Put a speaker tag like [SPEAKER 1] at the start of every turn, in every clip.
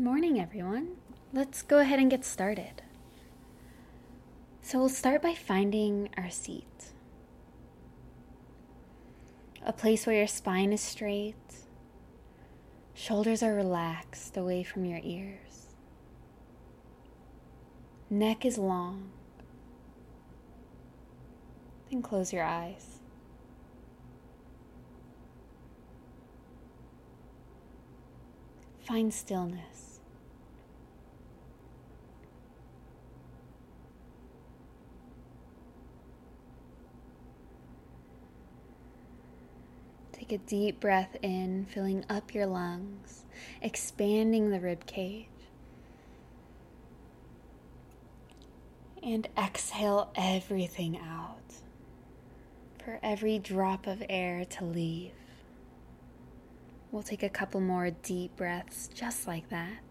[SPEAKER 1] morning, everyone. Let's go ahead and get started. So, we'll start by finding our seat a place where your spine is straight, shoulders are relaxed away from your ears, neck is long. Then close your eyes. Find stillness. Take a deep breath in, filling up your lungs, expanding the rib cage. And exhale everything out for every drop of air to leave. We'll take a couple more deep breaths just like that.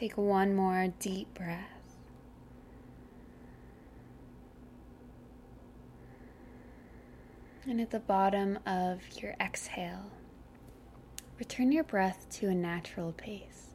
[SPEAKER 1] Take one more deep breath. And at the bottom of your exhale, return your breath to a natural pace.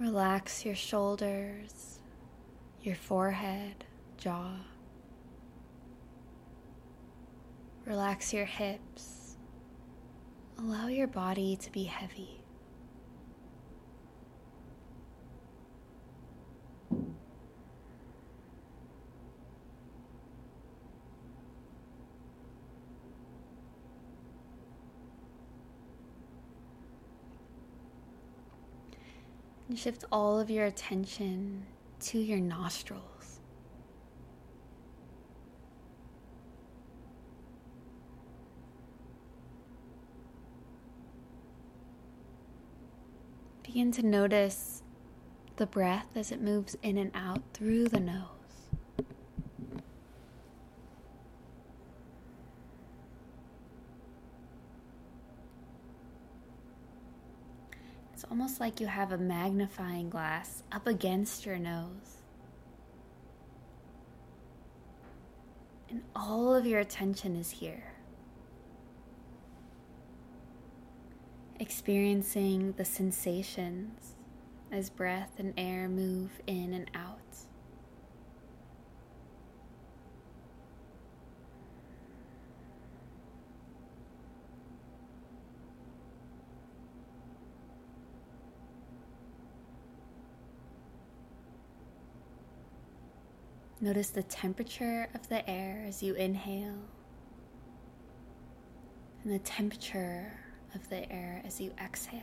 [SPEAKER 1] Relax your shoulders, your forehead, jaw. Relax your hips. Allow your body to be heavy. And shift all of your attention to your nostrils. Begin to notice the breath as it moves in and out through the nose. It's like you have a magnifying glass up against your nose. And all of your attention is here. Experiencing the sensations as breath and air move in and out. Notice the temperature of the air as you inhale and the temperature of the air as you exhale.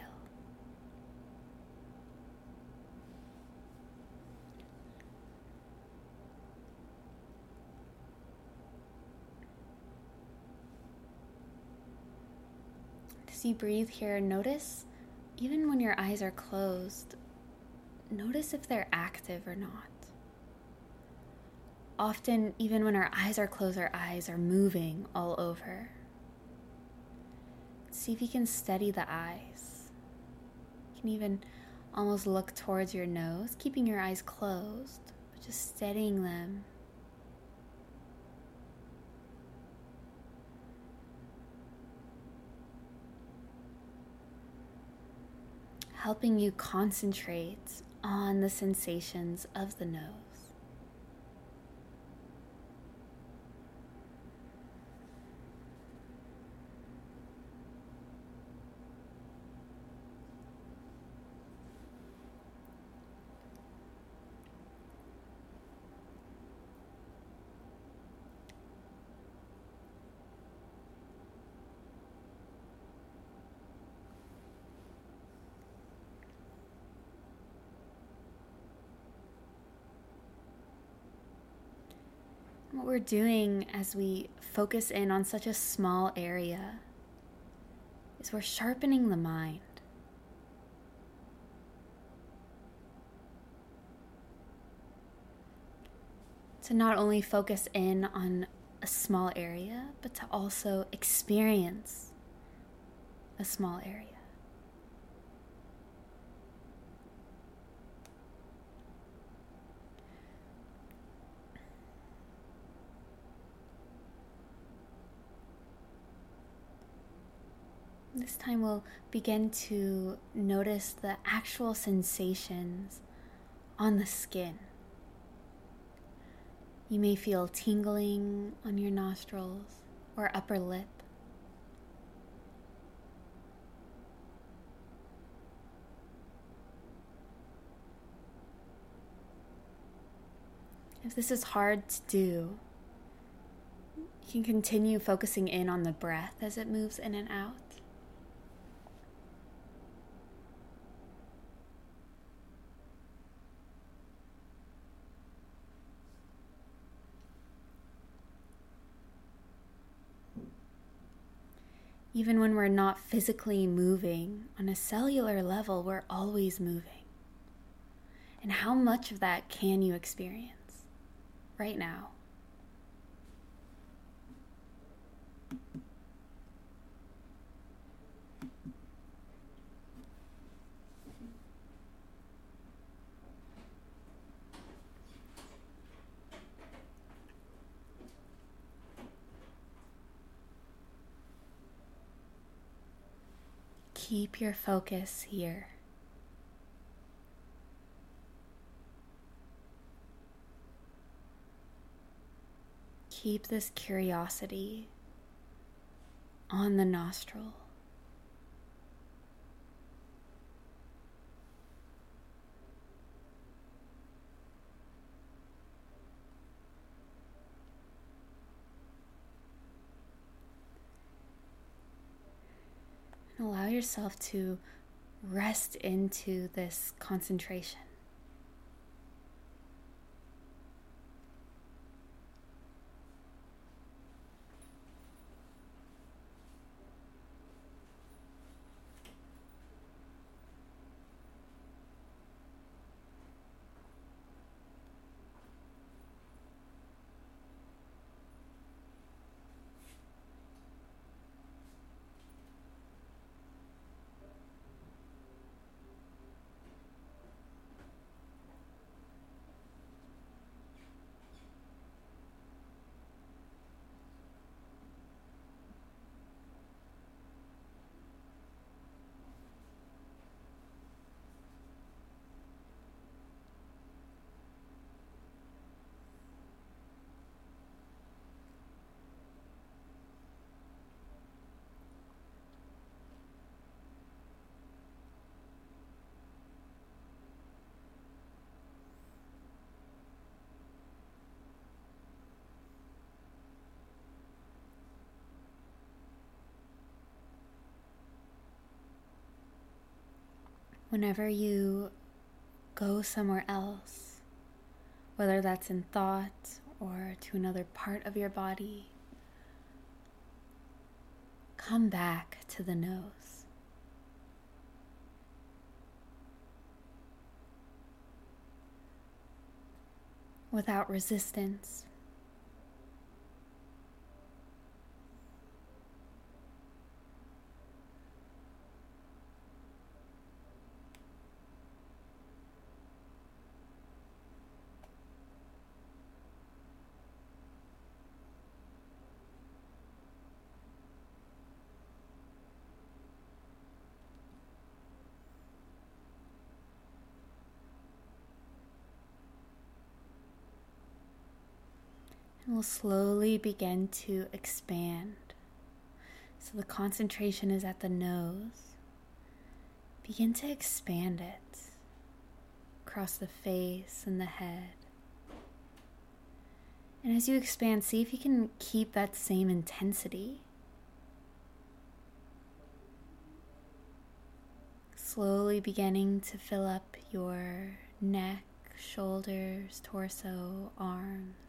[SPEAKER 1] As you breathe here, notice even when your eyes are closed, notice if they're active or not often, even when our eyes are closed, our eyes are moving all over. See if you can steady the eyes. You can even almost look towards your nose, keeping your eyes closed, but just steadying them. Helping you concentrate on the sensations of the nose. What we're doing as we focus in on such a small area is we're sharpening the mind. To not only focus in on a small area, but to also experience a small area. This time we'll begin to notice the actual sensations on the skin. You may feel tingling on your nostrils or upper lip. If this is hard to do, you can continue focusing in on the breath as it moves in and out. Even when we're not physically moving, on a cellular level, we're always moving. And how much of that can you experience right now? Keep your focus here. Keep this curiosity on the nostril. Allow yourself to rest into this concentration. Whenever you go somewhere else, whether that's in thought or to another part of your body, come back to the nose. Without resistance, will slowly begin to expand. So the concentration is at the nose. Begin to expand it across the face and the head. And as you expand, see if you can keep that same intensity. Slowly beginning to fill up your neck, shoulders, torso, arms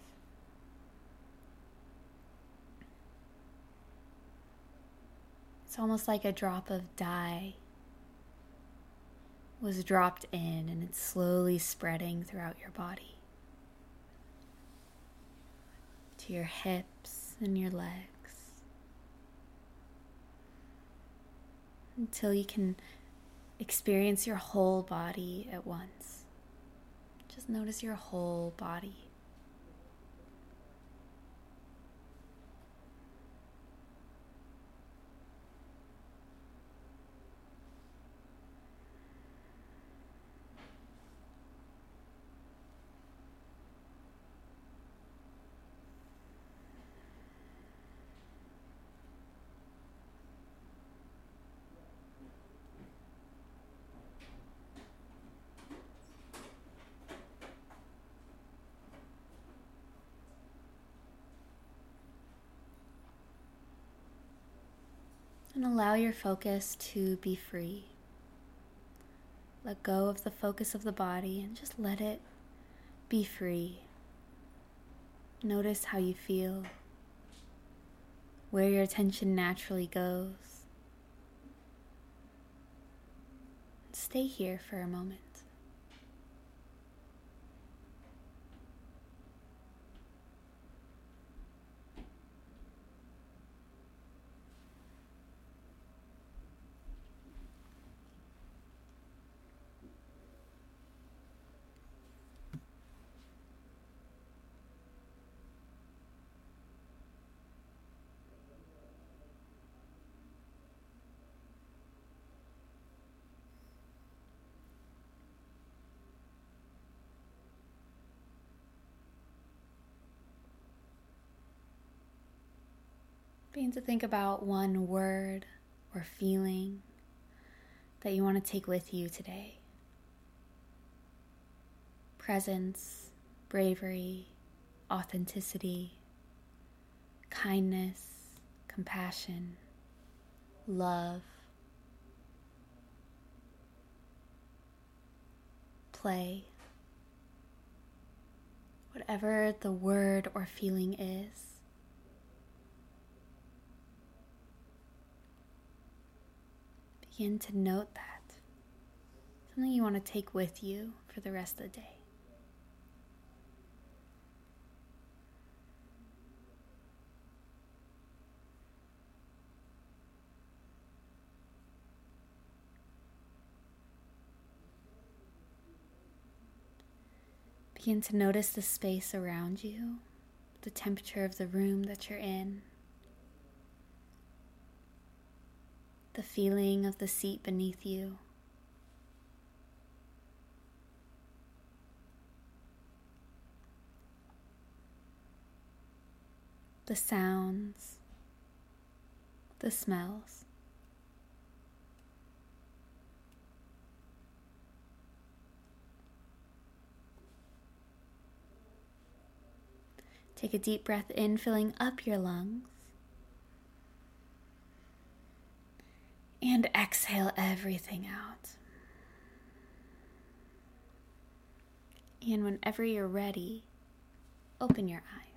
[SPEAKER 1] It's almost like a drop of dye was dropped in and it's slowly spreading throughout your body to your hips and your legs until you can experience your whole body at once. Just notice your whole body. And allow your focus to be free. Let go of the focus of the body and just let it be free. Notice how you feel, where your attention naturally goes. Stay here for a moment. To think about one word or feeling that you want to take with you today. Presence, bravery, authenticity, kindness, compassion, love, play. Whatever the word or feeling is. Begin to note that. Something you want to take with you for the rest of the day. Begin to notice the space around you, the temperature of the room that you're in. The feeling of the seat beneath you. The sounds, the smells. Take a deep breath in, filling up your lungs. And exhale everything out. And whenever you're ready, open your eyes.